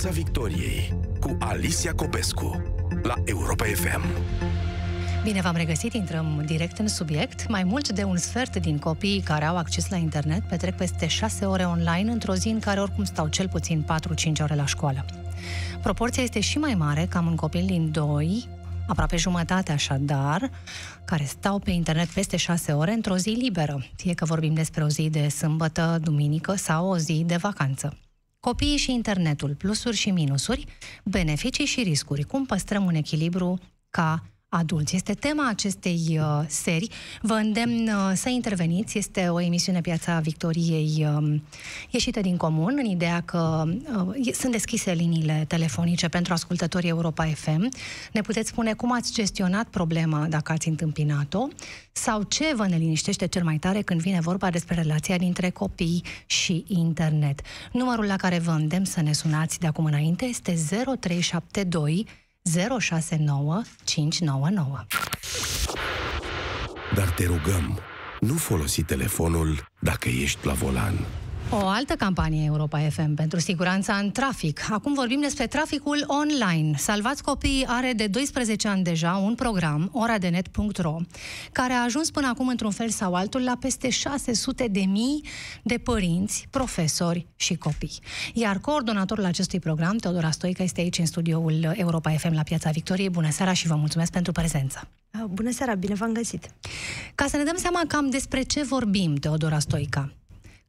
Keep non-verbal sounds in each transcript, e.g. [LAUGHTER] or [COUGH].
Piața Victoriei cu Alicia Copescu la Europa FM. Bine v-am regăsit, intrăm direct în subiect. Mai mult de un sfert din copiii care au acces la internet petrec peste 6 ore online într-o zi în care oricum stau cel puțin 4-5 ore la școală. Proporția este și mai mare, cam un copil din 2, aproape jumătate așadar, care stau pe internet peste 6 ore într-o zi liberă, fie că vorbim despre o zi de sâmbătă, duminică sau o zi de vacanță. Copiii și internetul, plusuri și minusuri, beneficii și riscuri. Cum păstrăm un echilibru ca adulți. Este tema acestei uh, serii. Vă îndemn uh, să interveniți. Este o emisiune Piața Victoriei uh, ieșită din comun, în ideea că uh, sunt deschise liniile telefonice pentru ascultătorii Europa FM. Ne puteți spune cum ați gestionat problema, dacă ați întâmpinat-o, sau ce vă neliniștește cel mai tare când vine vorba despre relația dintre copii și internet. Numărul la care vă îndemn să ne sunați de acum înainte este 0372 069 599. Dar te rugăm, nu folosi telefonul dacă ești la volan. O altă campanie Europa FM pentru siguranța în trafic. Acum vorbim despre traficul online. Salvați Copiii are de 12 ani deja un program, oradenet.ro, care a ajuns până acum într-un fel sau altul la peste 600 de mii de părinți, profesori și copii. Iar coordonatorul acestui program, Teodora Stoica, este aici în studioul Europa FM la Piața Victoriei. Bună seara și vă mulțumesc pentru prezență. Bună seara, bine v-am găsit! Ca să ne dăm seama cam despre ce vorbim, Teodora Stoica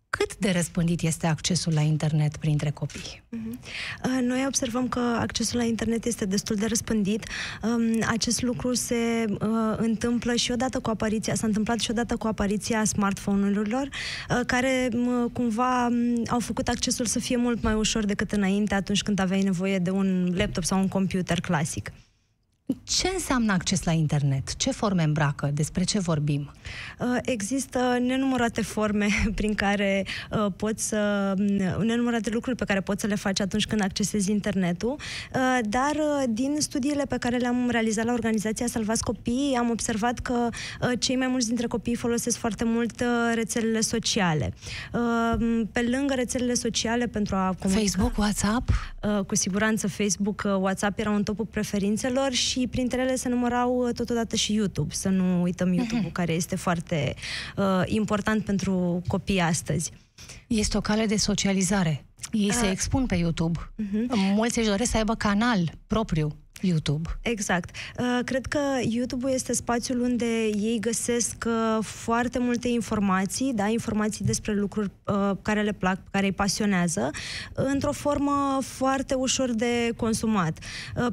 cât de răspândit este accesul la internet printre copii? Uh-huh. Noi observăm că accesul la internet este destul de răspândit. Um, acest lucru se uh, întâmplă și odată cu apariția, s-a întâmplat și odată cu apariția smartphone-urilor, uh, care cumva au făcut accesul să fie mult mai ușor decât înainte, atunci când aveai nevoie de un laptop sau un computer clasic. Ce înseamnă acces la internet? Ce forme îmbracă? Despre ce vorbim? Uh, există nenumărate forme [LAUGHS] prin care uh, poți să... Mm, nenumărate lucruri pe care poți să le faci atunci când accesezi internetul, uh, dar din studiile pe care le-am realizat la organizația Salvați Copii, am observat că cei mai mulți dintre copii folosesc foarte mult rețelele sociale. Pe lângă rețelele sociale pentru a comunica... Facebook, WhatsApp? Cu siguranță Facebook, WhatsApp erau în topul preferințelor și și printre ele se numărau uh, totodată și YouTube. Să nu uităm mhm. YouTube-ul, care este foarte uh, important pentru copii astăzi. Este o cale de socializare. Ei uh, se expun pe YouTube. Uh-huh. Mulți își doresc să aibă canal propriu. YouTube. Exact. Uh, cred că YouTube este spațiul unde ei găsesc uh, foarte multe informații, da, informații despre lucruri uh, care le plac, care îi pasionează, într-o formă foarte ușor de consumat.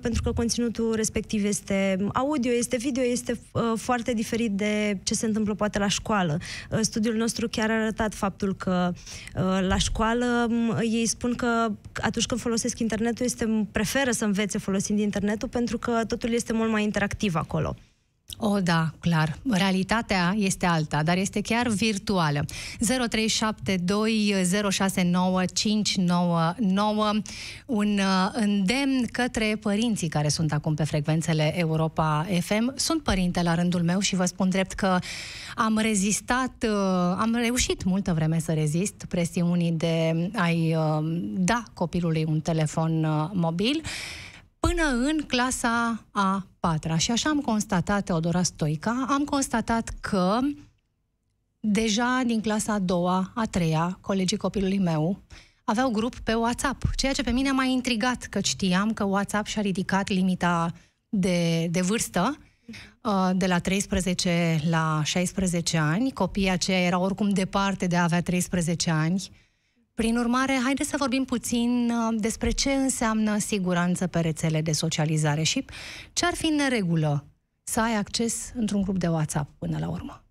Pentru că conținutul respectiv este audio, este video, este foarte diferit de ce se întâmplă poate la școală. Studiul nostru chiar a arătat faptul că la școală ei spun că atunci când folosesc internetul, este, preferă să învețe folosind internet internetul pentru că totul este mult mai interactiv acolo. O, da, clar. Realitatea este alta, dar este chiar virtuală. 0372069599 un uh, îndemn către părinții care sunt acum pe frecvențele Europa FM. Sunt părinte la rândul meu și vă spun drept că am rezistat, uh, am reușit multă vreme să rezist presiunii de a-i uh, da copilului un telefon mobil până în clasa a patra. Și așa am constatat, Teodora Stoica, am constatat că deja din clasa a doua, a treia, colegii copilului meu aveau grup pe WhatsApp, ceea ce pe mine m-a intrigat, că știam că WhatsApp și-a ridicat limita de, de vârstă uh, de la 13 la 16 ani. Copiii aceia erau oricum departe de a avea 13 ani prin urmare, haideți să vorbim puțin uh, despre ce înseamnă siguranță pe rețele de socializare și ce ar fi în neregulă să ai acces într-un grup de WhatsApp până la urmă.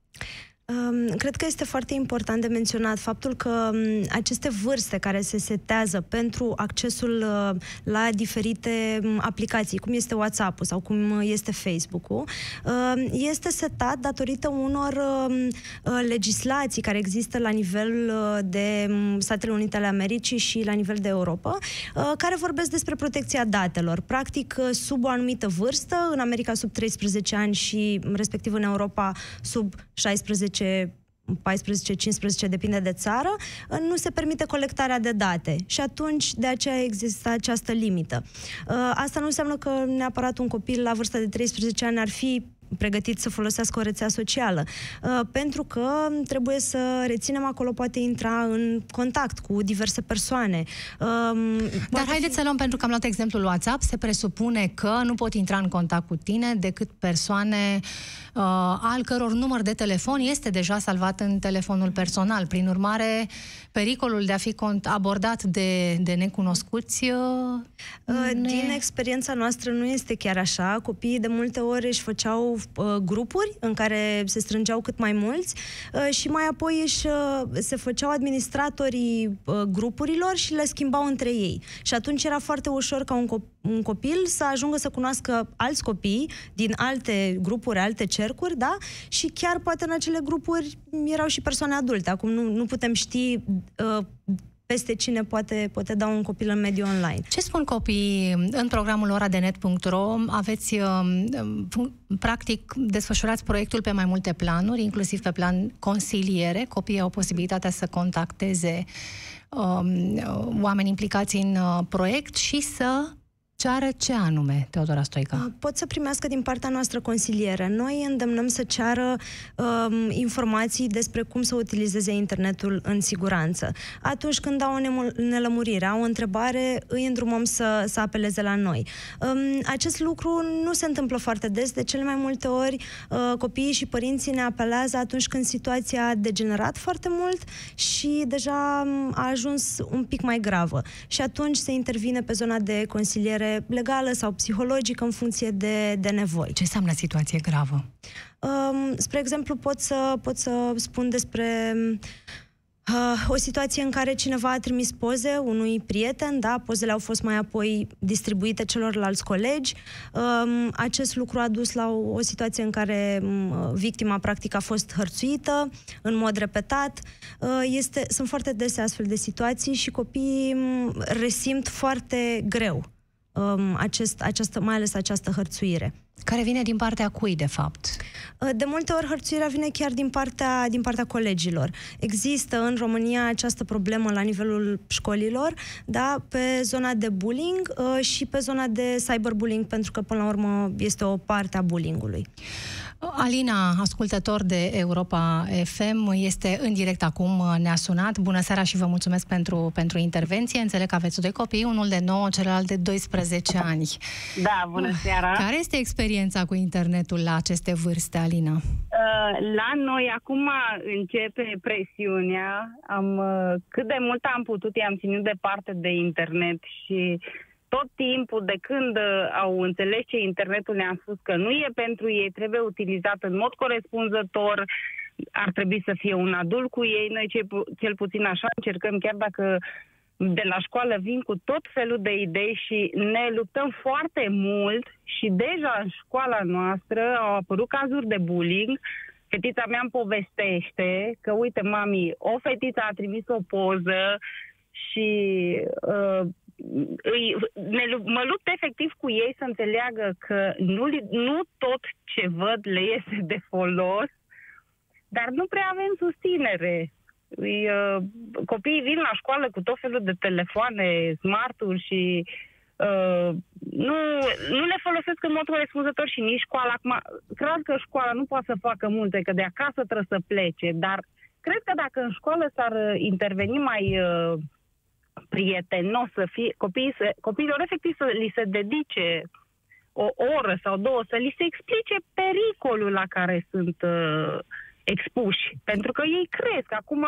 Cred că este foarte important de menționat faptul că aceste vârste care se setează pentru accesul uh, la diferite aplicații, cum este WhatsApp-ul sau cum este Facebook-ul, este setat datorită unor uh, legislații care există la nivel uh, de Statele Unite ale Americii și la nivel de Europa, care vorbesc despre protecția datelor. Practic, sub o anumită vârstă, în America sub 13 ani și respectiv în Europa sub 16 14-15, depinde de țară, nu se permite colectarea de date și atunci de aceea există această limită. Asta nu înseamnă că neapărat un copil la vârsta de 13 ani ar fi pregătit să folosească o rețea socială. Uh, pentru că trebuie să reținem acolo, poate intra în contact cu diverse persoane. Um, Dar haideți fi... să luăm, pentru că am luat exemplul WhatsApp, se presupune că nu pot intra în contact cu tine decât persoane uh, al căror număr de telefon este deja salvat în telefonul personal. Prin urmare, pericolul de a fi abordat de, de necunoscuți... Uh, uh, din experiența noastră nu este chiar așa. Copiii de multe ori își făceau uh, grupuri în care se strângeau cât mai mulți uh, și mai apoi își, uh, se făceau administratorii uh, grupurilor și le schimbau între ei. Și atunci era foarte ușor ca un, cop- un copil să ajungă să cunoască alți copii din alte grupuri, alte cercuri, da? Și chiar poate în acele grupuri erau și persoane adulte. Acum nu, nu putem ști uh, peste cine poate, poate da un copil în mediul online. Ce spun copiii în programul oradenet.ro? Aveți, um, practic, desfășurați proiectul pe mai multe planuri, inclusiv pe plan consiliere. Copiii au posibilitatea să contacteze um, oameni implicați în uh, proiect și să ceară ce anume, Teodora Stoica? Uh, pot să primească din partea noastră consiliere. Noi îndemnăm să ceară um, informații despre cum să utilizeze internetul în siguranță. Atunci când au o nelămurire, au o întrebare, îi îndrumăm să, să apeleze la noi. Um, acest lucru nu se întâmplă foarte des, de cele mai multe ori uh, copiii și părinții ne apelează atunci când situația a degenerat foarte mult și deja um, a ajuns un pic mai gravă. Și atunci se intervine pe zona de consiliere legală sau psihologică în funcție de, de nevoi. Ce înseamnă situație gravă? Um, spre exemplu, pot să, pot să spun despre Uh, o situație în care cineva a trimis poze unui prieten, da, pozele au fost mai apoi distribuite celorlalți colegi. Uh, acest lucru a dus la o, o situație în care uh, victima practic a fost hărțuită în mod repetat. Uh, este, sunt foarte dese astfel de situații și copiii resimt foarte greu um, acest, această, mai ales această hărțuire. Care vine din partea cui, de fapt? Uh, de multe ori hărțuirea vine chiar din partea, din partea colegilor. Există în România această problemă la nivelul școlilor, da, pe zona de bullying uh, și pe zona de cyberbullying, pentru că până la urmă este o parte a bullyingului. Alina, ascultător de Europa FM, este în direct acum, ne-a sunat. Bună seara și vă mulțumesc pentru, pentru intervenție. Înțeleg că aveți doi copii, unul de 9, celălalt de 12 ani. Da, bună seara. Care este experiența cu internetul la aceste vârste, Alina? Uh, la noi acum începe presiunea. Am, uh, cât de mult am putut, i-am ținut departe de internet și tot timpul de când uh, au înțeles ce internetul ne-a spus că nu e pentru ei, trebuie utilizat în mod corespunzător, ar trebui să fie un adult cu ei. Noi cel, pu- cel puțin așa încercăm, chiar dacă de la școală vin cu tot felul de idei și ne luptăm foarte mult și deja în școala noastră au apărut cazuri de bullying. Fetița mea îmi povestește că, uite, mami, o fetiță a trimis o poză și uh, îi, ne, mă lupt efectiv cu ei să înțeleagă că nu, nu tot ce văd le iese de folos, dar nu prea avem susținere. Îi, uh, copiii vin la școală cu tot felul de telefoane, smarturi și uh, nu, nu le folosesc în mod corespunzător și nici școala. Acum, cred că școala nu poate să facă multe, că de acasă trebuie să plece, dar cred că dacă în școală s-ar interveni mai uh, prietenos să fie, copiii să, copiilor efectiv să li se dedice o oră sau două, să li se explice pericolul la care sunt uh, expuși. Pentru că ei cresc. Acum,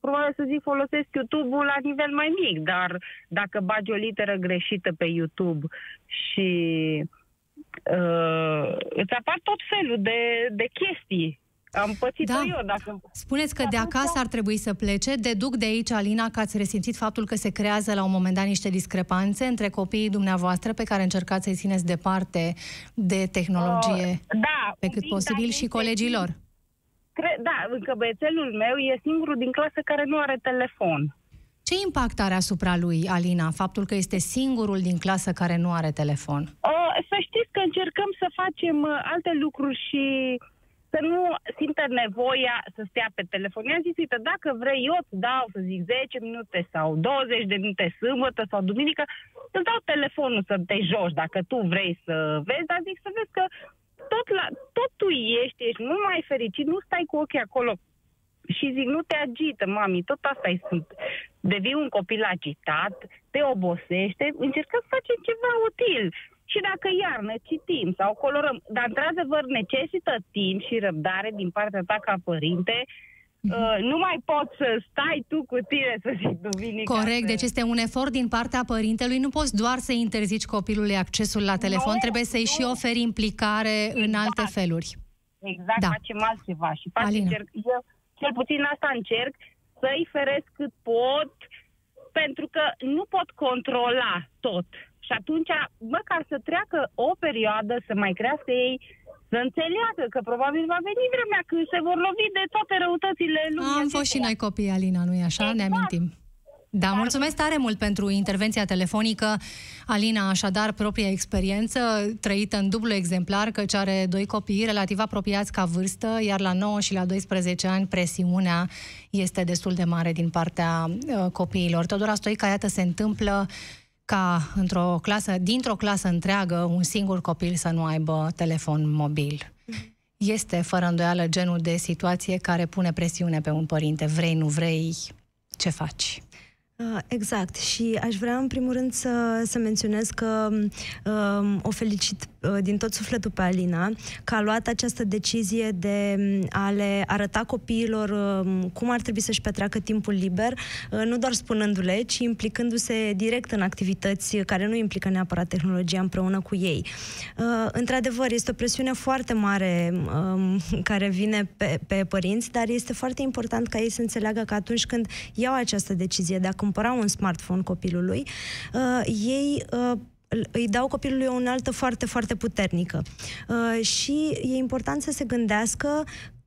probabil să zic, folosesc YouTube-ul la nivel mai mic, dar dacă bagi o literă greșită pe YouTube și uh, îți apar tot felul de, de chestii am pățit da. eu dacă... Spuneți că de acasă ar trebui să plece. Deduc de aici, Alina, că ați resimțit faptul că se creează la un moment dat niște discrepanțe între copiii dumneavoastră pe care încercați să-i țineți departe de tehnologie uh, da, pe cât posibil și colegilor. Cre- da, încă băiețelul meu e singurul din clasă care nu are telefon. Ce impact are asupra lui, Alina, faptul că este singurul din clasă care nu are telefon? Uh, să știți că încercăm să facem uh, alte lucruri și să nu simtă nevoia să stea pe telefon. I-am zis, uite, dacă vrei, eu îți dau, să zic, 10 minute sau 20 de minute sâmbătă sau duminică, îți dau telefonul să te joci dacă tu vrei să vezi, dar zic să vezi că tot, la, tot tu ești, ești mult mai fericit, nu stai cu ochii acolo și zic, nu te agită, mami, tot asta e sunt. Devii un copil agitat, te obosește, încercăm să facem ceva util. Și dacă iar ne citim sau colorăm, dar într-adevăr necesită timp și răbdare din partea ta ca părinte, Uh, nu mai poți să stai tu cu tine, să zic, duminica. Corect, deci este un efort din partea părintelui. Nu poți doar să interzici copilului accesul la telefon, nu, trebuie să-i nu. și oferi implicare exact. în alte feluri. Exact, da. facem altceva. Și fac încerc, eu, cel puțin asta încerc, să-i feresc cât pot, pentru că nu pot controla tot. Și atunci, măcar să treacă o perioadă, să mai crească ei, să înțeleagă că probabil va veni vremea când se vor lovi de toate răutățile lumii. Am fost și noi copii, Alina, nu-i așa? Exact. Ne amintim. Da, mulțumesc tare mult pentru intervenția telefonică. Alina, așadar, propria experiență trăită în dublu exemplar, căci are doi copii relativ apropiați ca vârstă, iar la 9 și la 12 ani presiunea este destul de mare din partea uh, copiilor. Todora Stoica, iată, se întâmplă ca într-o clasă, dintr-o clasă întreagă, un singur copil să nu aibă telefon mobil. Este, fără îndoială, genul de situație care pune presiune pe un părinte. Vrei, nu vrei, ce faci? Uh, exact. Și aș vrea, în primul rând, să, să menționez că um, o felicit uh, din tot sufletul pe Alina, că a luat această decizie de um, a le arăta copiilor um, cum ar trebui să-și petreacă timpul liber, uh, nu doar spunându-le, ci implicându-se direct în activități care nu implică neapărat tehnologia împreună cu ei. Uh, într-adevăr, este o presiune foarte mare um, care vine pe, pe părinți, dar este foarte important ca ei să înțeleagă că atunci când iau această decizie de a cumpăra un smartphone copilului, uh, ei uh, îi dau copilului o unaltă foarte, foarte puternică. Uh, și e important să se gândească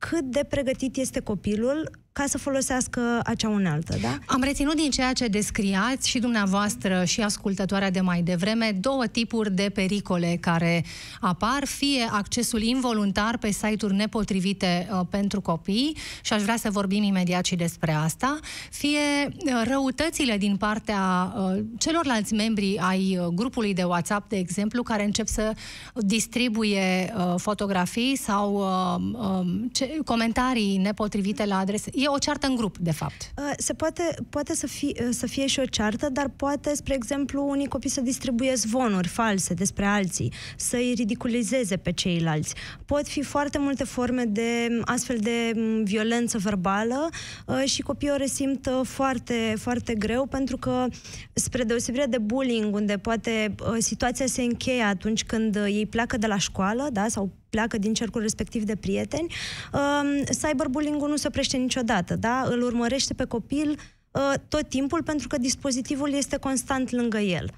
cât de pregătit este copilul ca să folosească acea unealtă, da? Am reținut din ceea ce descriați și dumneavoastră și ascultătoarea de mai devreme două tipuri de pericole care apar, fie accesul involuntar pe site-uri nepotrivite uh, pentru copii și aș vrea să vorbim imediat și despre asta, fie uh, răutățile din partea uh, celorlalți membri ai uh, grupului de WhatsApp, de exemplu, care încep să distribuie uh, fotografii sau uh, uh, ce, comentarii nepotrivite la adrese. E o ceartă în grup, de fapt. Uh, se poate, poate să, fie, uh, să fie și o ceartă, dar poate, spre exemplu, unii copii să distribuie zvonuri false despre alții, să îi ridiculizeze pe ceilalți. Pot fi foarte multe forme de astfel de violență verbală uh, și copiii o resimt foarte, foarte greu, pentru că, spre deosebire de bullying, unde poate situația se încheie atunci când ei pleacă de la școală, da, sau pleacă din cercul respectiv de prieteni, uh, cyberbullying-ul nu se oprește niciodată, da? Îl urmărește pe copil uh, tot timpul pentru că dispozitivul este constant lângă el.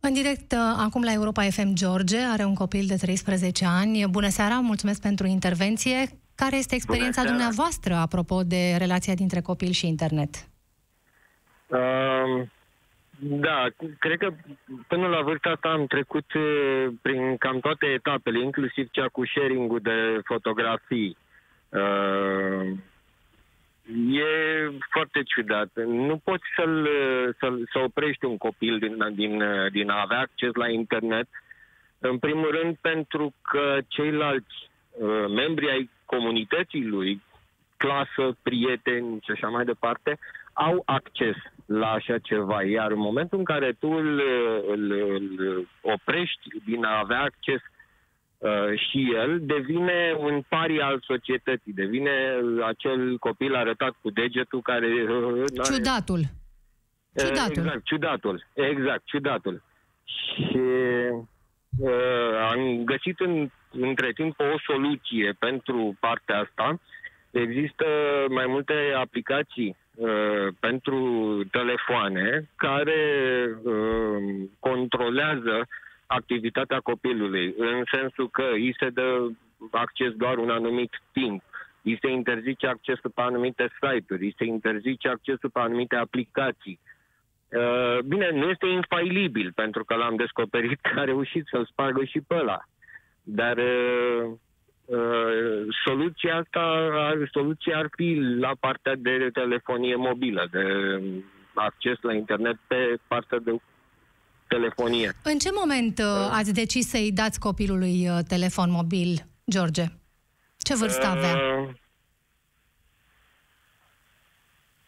În direct, uh, acum la Europa FM, George are un copil de 13 ani. Bună seara, mulțumesc pentru intervenție. Care este experiența dumneavoastră apropo de relația dintre copil și internet? Uh, da, cred că până la vârsta asta am trecut prin cam toate etapele, inclusiv cea cu sharing-ul de fotografii. Uh, e foarte ciudat. Nu poți să-l, să-l, să oprești un copil din, din, din a avea acces la internet, în primul rând pentru că ceilalți uh, membri ai comunității lui, clasă, prieteni și așa mai departe, au acces la așa ceva. Iar în momentul în care tu îl, îl, îl oprești din a avea acces uh, și el, devine un pari al societății, devine acel copil arătat cu degetul care... Uh, ciudatul. Uh, ciudatul. Exact, ciudatul. Exact, ciudatul. Și uh, am găsit în, între timp o soluție pentru partea asta. Există mai multe aplicații Uh, pentru telefoane care uh, controlează activitatea copilului, în sensul că îi se dă acces doar un anumit timp, îi se interzice accesul pe anumite site-uri, îi se interzice accesul pe anumite aplicații. Uh, bine, nu este infailibil, pentru că l-am descoperit [LAUGHS] că a reușit să-l spargă și pe ăla. Dar uh, Uh, soluția asta, soluția ar fi la partea de telefonie mobilă, de acces la internet pe partea de telefonie. În ce moment uh, ați decis să-i dați copilului uh, telefon mobil, George? Ce vârstă avea? Uh,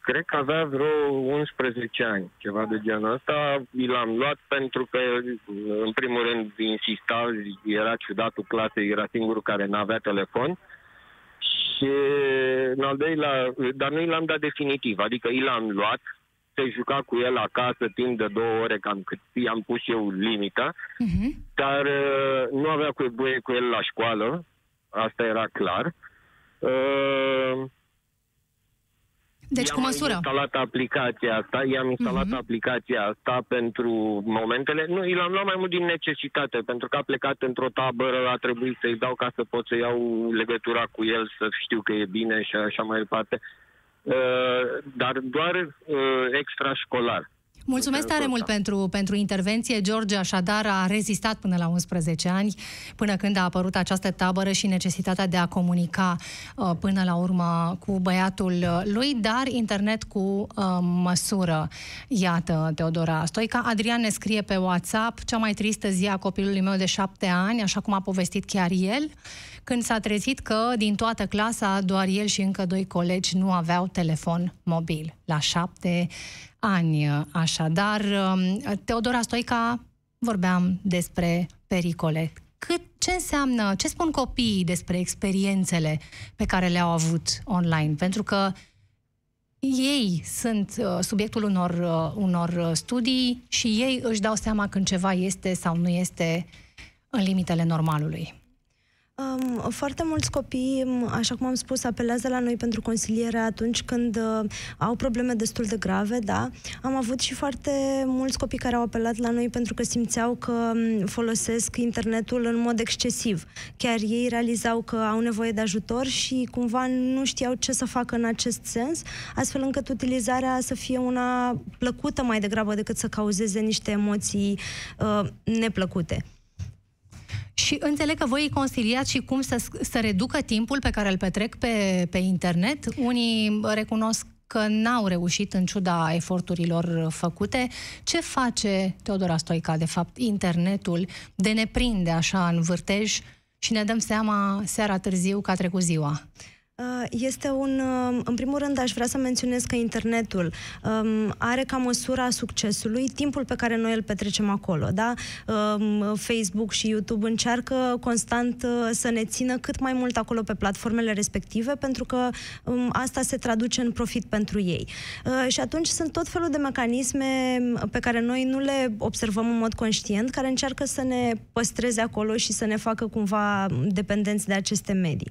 cred că avea vreo 11 ani, ceva de genul ăsta. I l-am luat pentru că, în primul rând, insista, era ciudatul clasei, era singurul care nu avea telefon. Și, în al doilea, dar nu i l-am dat definitiv, adică i l-am luat, se juca cu el acasă timp de două ore, cam cât i-am pus eu limita, uh-huh. dar uh, nu avea cu voie cu el la școală, asta era clar. Uh, deci cu măsură. Am instalat aplicația asta, i-am instalat uh-huh. aplicația asta pentru momentele... Nu, i l-am luat mai mult din necesitate, pentru că a plecat într-o tabără, a trebuit să-i dau ca să pot să iau legătura cu el, să știu că e bine și așa mai departe. Uh, dar doar uh, extrașcolar. Mulțumesc tare mult pentru, pentru intervenție. George așadar a rezistat până la 11 ani, până când a apărut această tabără și necesitatea de a comunica uh, până la urmă cu băiatul lui, dar internet cu uh, măsură. Iată, Teodora Stoica. Adrian ne scrie pe WhatsApp cea mai tristă zi a copilului meu de șapte ani, așa cum a povestit chiar el, când s-a trezit că din toată clasa doar el și încă doi colegi nu aveau telefon mobil. La șapte ani, așadar. Um, Teodora Stoica, vorbeam despre pericole. Cât, ce înseamnă, ce spun copiii despre experiențele pe care le-au avut online? Pentru că ei sunt uh, subiectul unor, uh, unor studii și ei își dau seama când ceva este sau nu este în limitele normalului. Um, foarte mulți copii, așa cum am spus, apelează la noi pentru consiliere atunci când uh, au probleme destul de grave, da. Am avut și foarte mulți copii care au apelat la noi pentru că simțeau că folosesc internetul în mod excesiv. Chiar ei realizau că au nevoie de ajutor și cumva nu știau ce să facă în acest sens, astfel încât utilizarea să fie una plăcută mai degrabă decât să cauzeze niște emoții uh, neplăcute. Și înțeleg că voi îi consiliați și cum să, să reducă timpul pe care îl petrec pe, pe internet. Unii recunosc că n-au reușit în ciuda eforturilor făcute. Ce face Teodora Stoica, de fapt, internetul de ne prinde așa în vârtej și ne dăm seama seara târziu că a trecut ziua? Uh, este un. Um, în primul rând, aș vrea să menționez că internetul um, are ca măsura succesului timpul pe care noi îl petrecem acolo. Da? Um, Facebook și YouTube încearcă constant uh, să ne țină cât mai mult acolo pe platformele respective, pentru că um, asta se traduce în profit pentru ei. Uh, și atunci sunt tot felul de mecanisme pe care noi nu le observăm în mod conștient, care încearcă să ne păstreze acolo și să ne facă cumva dependenți de aceste medii.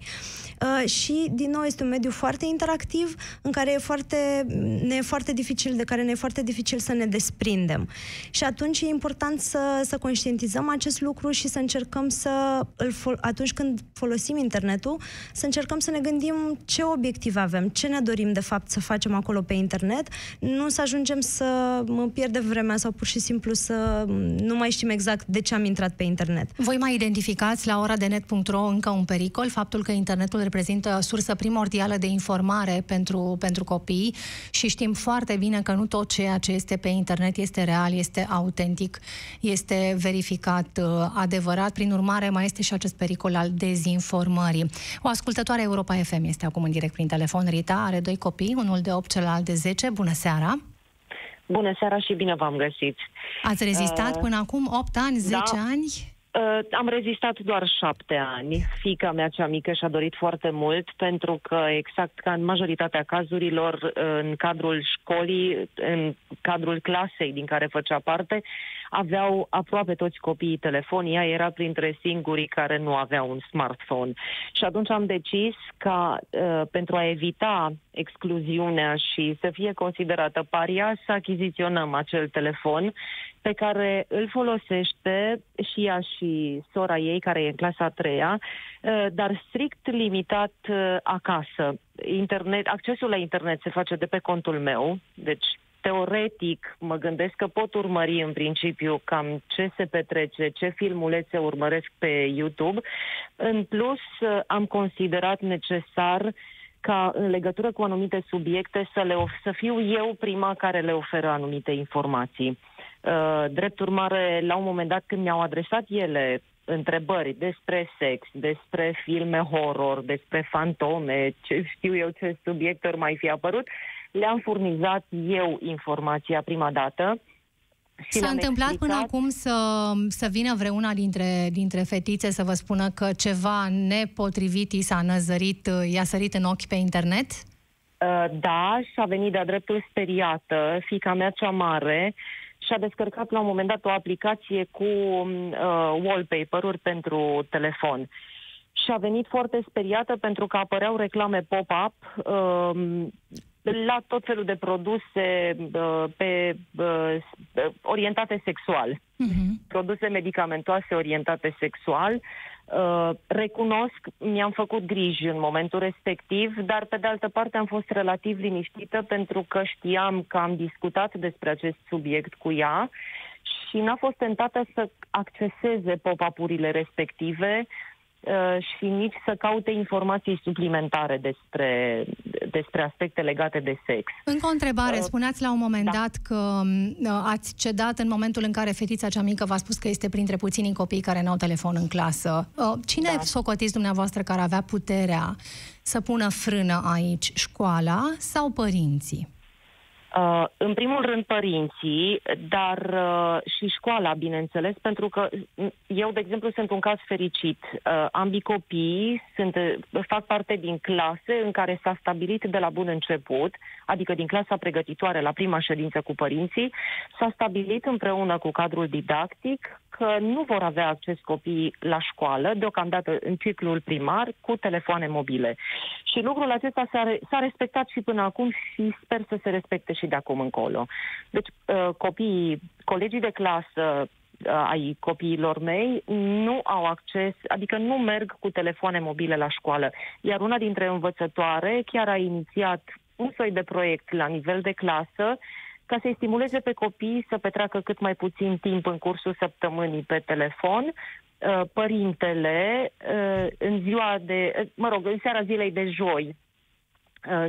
Uh, și, din nou, este un mediu foarte interactiv, în care e foarte, ne e foarte dificil, de care ne e foarte dificil să ne desprindem. Și atunci e important să, să conștientizăm acest lucru și să încercăm să, îl fol- atunci când folosim internetul, să încercăm să ne gândim ce obiective avem, ce ne dorim, de fapt, să facem acolo pe internet, nu să ajungem să pierdem vremea sau pur și simplu să nu mai știm exact de ce am intrat pe internet. Voi mai identificați la ora de net.ro încă un pericol, faptul că internetul reprezintă sursă primordială de informare pentru, pentru copii și știm foarte bine că nu tot ceea ce este pe internet este real, este autentic, este verificat, uh, adevărat. Prin urmare, mai este și acest pericol al dezinformării. O ascultătoare Europa FM este acum în direct prin telefon. Rita are doi copii, unul de 8, celălalt de 10. Bună seara! Bună seara și bine v-am găsit! Ați rezistat uh, până acum 8 ani, 10 da. ani? Uh, am rezistat doar șapte ani. Fica mea cea mică și-a dorit foarte mult pentru că, exact ca în majoritatea cazurilor, în cadrul școlii, în cadrul clasei din care făcea parte, aveau aproape toți copiii telefon. Ea era printre singurii care nu aveau un smartphone. Și atunci am decis ca, uh, pentru a evita excluziunea și să fie considerată paria, să achiziționăm acel telefon pe care îl folosește și ea și sora ei, care e în clasa a treia, uh, dar strict limitat uh, acasă. Internet, accesul la internet se face de pe contul meu, deci teoretic mă gândesc că pot urmări în principiu cam ce se petrece, ce filmulețe urmăresc pe YouTube. În plus, am considerat necesar ca în legătură cu anumite subiecte să, le of- să fiu eu prima care le oferă anumite informații. Uh, drept urmare, la un moment dat când mi-au adresat ele întrebări despre sex, despre filme horror, despre fantome, ce știu eu ce subiecte mai fi apărut, le-am furnizat eu informația prima dată. Și S-a întâmplat explicat... până acum să, să vină vreuna dintre, dintre fetițe să vă spună că ceva nepotrivit i s-a năzărit, i-a sărit în ochi pe internet? Uh, da, și a venit de-a dreptul speriată, fica mea cea mare, și-a descărcat la un moment dat o aplicație cu uh, wallpaper-uri pentru telefon. Și a venit foarte speriată pentru că apăreau reclame pop-up uh, la tot felul de produse uh, pe, uh, orientate sexual. Uh-huh. Produse medicamentoase orientate sexual. Uh, recunosc, mi-am făcut griji în momentul respectiv, dar pe de altă parte am fost relativ liniștită pentru că știam că am discutat despre acest subiect cu ea și n-a fost tentată să acceseze pop-up-urile respective Uh, și nici să caute informații suplimentare despre, despre aspecte legate de sex. Încă o întrebare. Uh, Spuneați la un moment da. dat că uh, ați cedat în momentul în care fetița cea mică v-a spus că este printre puținii copii care n-au telefon în clasă. Cine da. socotiți dumneavoastră care avea puterea să pună frână aici? Școala sau părinții? Uh, în primul rând părinții, dar uh, și școala, bineînțeles, pentru că eu, de exemplu, sunt un caz fericit. Uh, ambii copii sunt, uh, fac parte din clase în care s-a stabilit de la bun început, adică din clasa pregătitoare la prima ședință cu părinții, s-a stabilit împreună cu cadrul didactic că nu vor avea acces copiii la școală, deocamdată în ciclul primar, cu telefoane mobile. Și lucrul acesta s-a, s-a respectat și până acum și sper să se respecte și de acum încolo. Deci uh, copiii, colegii de clasă, uh, ai copiilor mei nu au acces, adică nu merg cu telefoane mobile la școală. Iar una dintre învățătoare chiar a inițiat un soi de proiect la nivel de clasă ca să-i stimuleze pe copii să petreacă cât mai puțin timp în cursul săptămânii pe telefon, uh, părintele uh, în ziua de, mă rog, în seara zilei de joi, uh,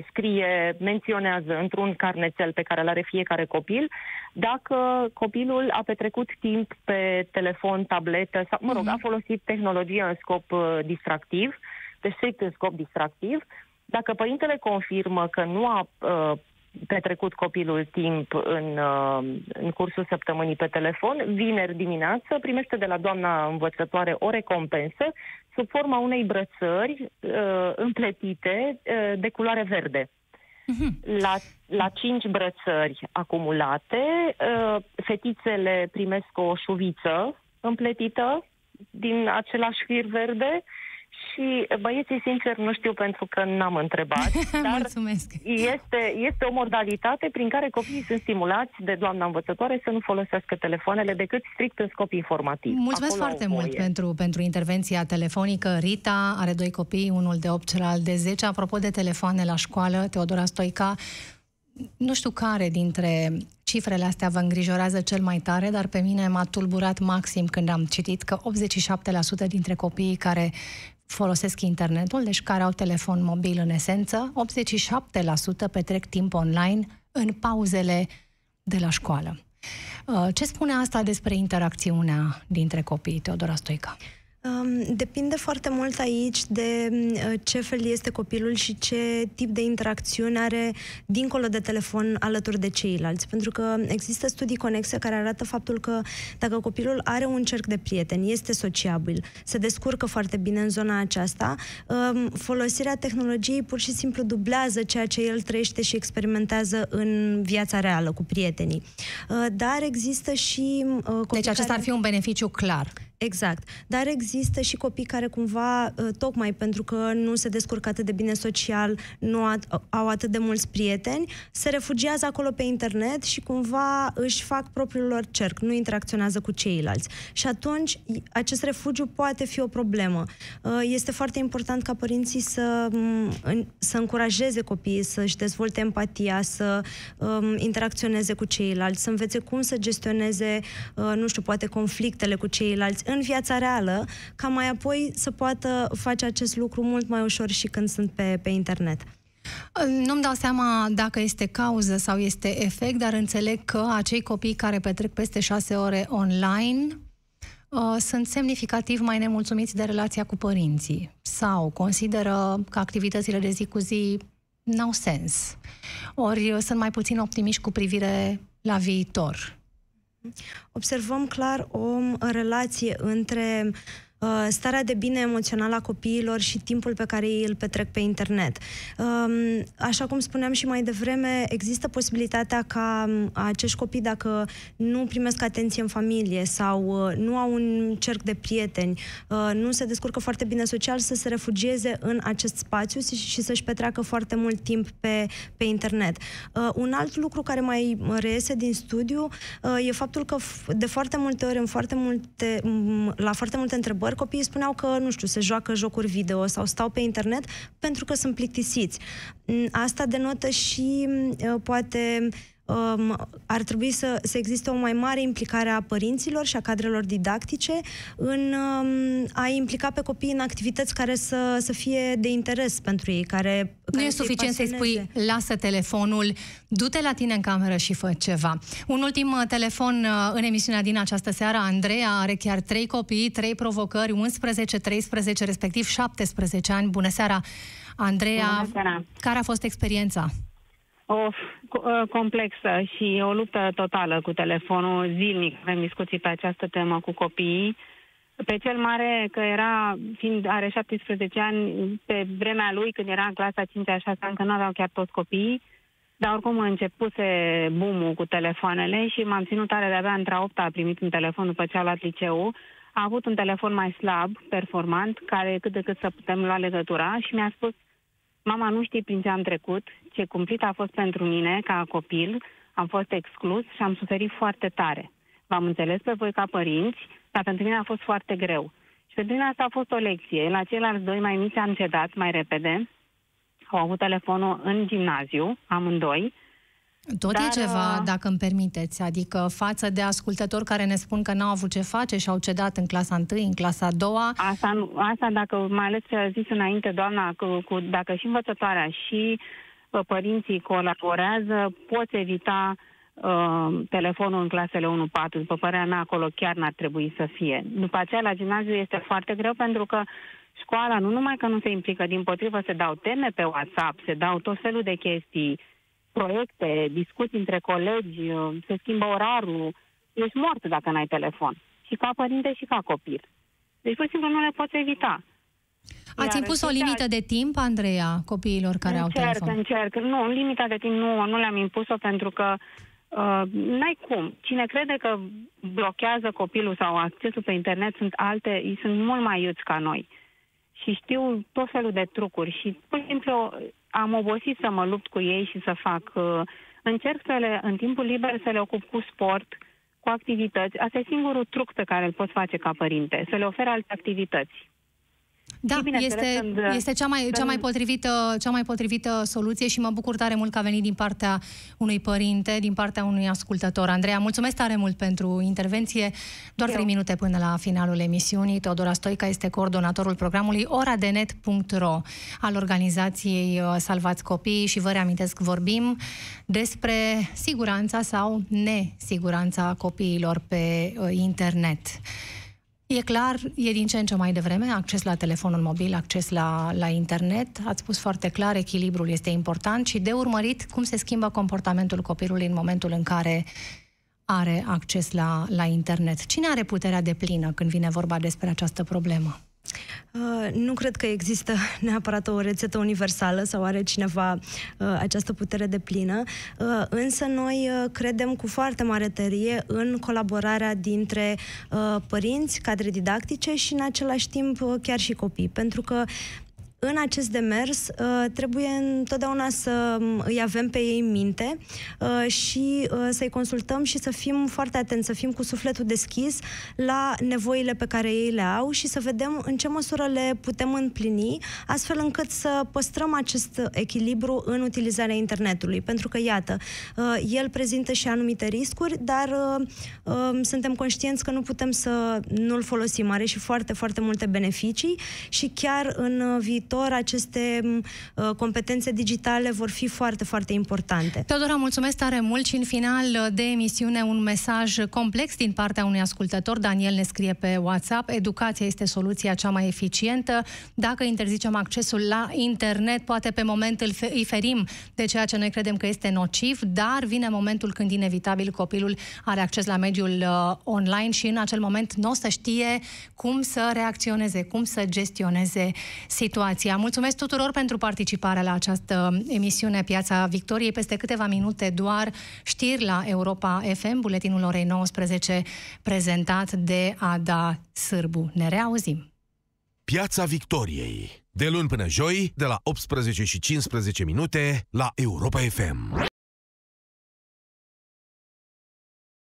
scrie, menționează într-un carnețel pe care îl are fiecare copil, dacă copilul a petrecut timp pe telefon, tabletă sau, mă rog, uh-huh. a folosit tehnologia în scop distractiv, de strict în scop distractiv, dacă părintele confirmă că nu a uh, petrecut copilul timp în, uh, în cursul săptămânii pe telefon, vineri dimineață primește de la doamna învățătoare o recompensă sub forma unei brățări uh, împletite uh, de culoare verde. Uh-huh. La, la cinci brățări acumulate, uh, fetițele primesc o șuviță împletită din același fir verde și băieții, sincer, nu știu pentru că n-am întrebat. [LAUGHS] Dar Mulțumesc. Este, este o modalitate prin care copiii sunt stimulați de doamna învățătoare să nu folosească telefoanele decât strict în scop informativ. Mulțumesc Acolo foarte mult pentru, pentru intervenția telefonică. Rita are doi copii, unul de 8, celălalt de 10. Apropo de telefoane la școală, Teodora Stoica, nu știu care dintre cifrele astea vă îngrijorează cel mai tare, dar pe mine m-a tulburat maxim când am citit că 87% dintre copiii care folosesc internetul, deci care au telefon mobil în esență, 87% petrec timp online în pauzele de la școală. Uh, ce spune asta despre interacțiunea dintre copii, Teodora Stoica? Depinde foarte mult aici de uh, ce fel este copilul și ce tip de interacțiune are dincolo de telefon alături de ceilalți. Pentru că există studii conexe care arată faptul că dacă copilul are un cerc de prieteni, este sociabil, se descurcă foarte bine în zona aceasta, um, folosirea tehnologiei pur și simplu dublează ceea ce el trăiește și experimentează în viața reală cu prietenii. Uh, dar există și... Uh, deci acesta care... ar fi un beneficiu clar. Exact. Dar există și copii care cumva, uh, tocmai pentru că nu se descurcă atât de bine social, nu au atât de mulți prieteni, se refugiază acolo pe internet și cumva își fac propriul lor cerc, nu interacționează cu ceilalți. Și atunci acest refugiu poate fi o problemă. Uh, este foarte important ca părinții să, mm, să încurajeze copiii să-și dezvolte empatia, să um, interacționeze cu ceilalți, să învețe cum să gestioneze, uh, nu știu, poate conflictele cu ceilalți în viața reală, ca mai apoi să poată face acest lucru mult mai ușor și când sunt pe, pe internet. Nu-mi dau seama dacă este cauză sau este efect, dar înțeleg că acei copii care petrec peste șase ore online uh, sunt semnificativ mai nemulțumiți de relația cu părinții sau consideră că activitățile de zi cu zi n-au sens. Ori uh, sunt mai puțin optimiști cu privire la viitor. Observăm clar o relație între Uh, starea de bine emoțională a copiilor și timpul pe care ei îl petrec pe internet. Um, așa cum spuneam și mai devreme, există posibilitatea ca um, acești copii, dacă nu primesc atenție în familie sau uh, nu au un cerc de prieteni, uh, nu se descurcă foarte bine social, să se refugieze în acest spațiu și să-și petreacă foarte mult timp pe, pe internet. Un alt lucru care mai reiese din studiu e faptul că de foarte multe ori, în foarte multe, la foarte multe întrebări, întrebări, copiii spuneau că, nu știu, se joacă jocuri video sau stau pe internet pentru că sunt plictisiți. Mm, asta denotă și, mm, poate, um, ar trebui să, să existe o mai mare implicare a părinților și a cadrelor didactice în um, a implica pe copii în activități care să, să fie de interes pentru ei, care, Nu e suficient să-i spui, lasă telefonul, du-te la tine în cameră și fă ceva. Un ultim uh, telefon uh, în emisiunea din această seară. Andreea are chiar trei copii, trei provocări, 11, 13, respectiv 17 ani. Bună seara! Andreea, Bună seara. care a fost experiența? O uh, complexă și o luptă totală cu telefonul zilnic. Avem discuții pe această temă cu copiii. Pe cel mare, că era, fiind are 17 ani, pe vremea lui, când era în clasa 5 a 6 încă nu aveau chiar toți copiii, dar oricum a începuse boom cu telefoanele și m-am ținut tare de-abia între 8 a primit un telefon după ce a luat liceu. A avut un telefon mai slab, performant, care cât de cât să putem lua legătura și mi-a spus Mama nu știe prin ce am trecut, ce cumplit a fost pentru mine ca copil, am fost exclus și am suferit foarte tare. V-am înțeles pe voi ca părinți, dar pentru mine a fost foarte greu. Și pentru mine asta a fost o lecție. La ceilalți doi mai mici am cedat mai repede. Au avut telefonul în gimnaziu, amândoi, tot Dar, e ceva, uh, dacă îmi permiteți, adică față de ascultători care ne spun că n-au avut ce face și au cedat în clasa 1, în clasa 2. Asta, asta dacă mai ales ce a zis înainte doamna, cu, cu, dacă și învățătoarea și uh, părinții colaborează, poți evita uh, telefonul în clasele 1-4. După părerea mea, acolo chiar n-ar trebui să fie. După aceea, la gimnaziu este foarte greu pentru că școala nu numai că nu se implică, din potrivă se dau teme pe WhatsApp, se dau tot felul de chestii, proiecte, discuții între colegi, uh, se schimbă orarul, ești mort dacă n-ai telefon. Și ca părinte și ca copil. Deci, pur și simplu, nu le poți evita. Ați impus o limită de timp, Andreea, copiilor care încerc, au telefon? Încerc, Nu, în limita de timp nu, nu le-am impus-o pentru că uh, n-ai cum. Cine crede că blochează copilul sau accesul pe internet sunt alte, ei sunt mult mai iuți ca noi. Și știu tot felul de trucuri și, pur și simplu, am obosit să mă lupt cu ei și să fac. Uh, încerc să le, în timpul liber să le ocup cu sport, cu activități. Asta e singurul truc pe care îl pot face ca părinte, să le ofer alte activități. Da, este, când, este cea, mai, cea, mai potrivită, cea mai potrivită soluție și mă bucur tare mult că a venit din partea unui părinte, din partea unui ascultător. Andreea, mulțumesc tare mult pentru intervenție. Doar trei minute până la finalul emisiunii. Teodora Stoica este coordonatorul programului oradenet.ro al organizației uh, Salvați Copiii și vă reamintesc, vorbim despre siguranța sau nesiguranța copiilor pe uh, internet. E clar, e din ce în ce mai devreme, acces la telefonul mobil, acces la, la internet. Ați spus foarte clar, echilibrul este important și de urmărit cum se schimbă comportamentul copilului în momentul în care are acces la, la internet. Cine are puterea de plină când vine vorba despre această problemă? Uh, nu cred că există [LAUGHS] neapărat o rețetă universală sau are cineva uh, această putere de plină, uh, însă noi uh, credem cu foarte mare tărie în colaborarea dintre uh, părinți, cadre didactice și în același timp uh, chiar și copii, pentru că în acest demers uh, trebuie întotdeauna să um, îi avem pe ei în minte uh, și uh, să-i consultăm și să fim foarte atenți, să fim cu sufletul deschis la nevoile pe care ei le au și să vedem în ce măsură le putem împlini, astfel încât să păstrăm acest echilibru în utilizarea internetului. Pentru că, iată, el prezintă și anumite riscuri, dar um, suntem conștienți că nu putem să nu-l folosim. Are și foarte, foarte multe beneficii și chiar în viitor viitor aceste uh, competențe digitale vor fi foarte, foarte importante. Teodora, mulțumesc tare mult și în final de emisiune un mesaj complex din partea unui ascultător. Daniel ne scrie pe WhatsApp, educația este soluția cea mai eficientă. Dacă interzicem accesul la internet, poate pe moment îl fe- îi ferim de ceea ce noi credem că este nociv, dar vine momentul când inevitabil copilul are acces la mediul uh, online și în acel moment nu o să știe cum să reacționeze, cum să gestioneze situația informația. Mulțumesc tuturor pentru participarea la această emisiune Piața Victoriei. Peste câteva minute doar știri la Europa FM, buletinul orei 19, prezentat de Ada Sârbu. Ne reauzim! Piața Victoriei. De luni până joi, de la 18 și 15 minute, la Europa FM.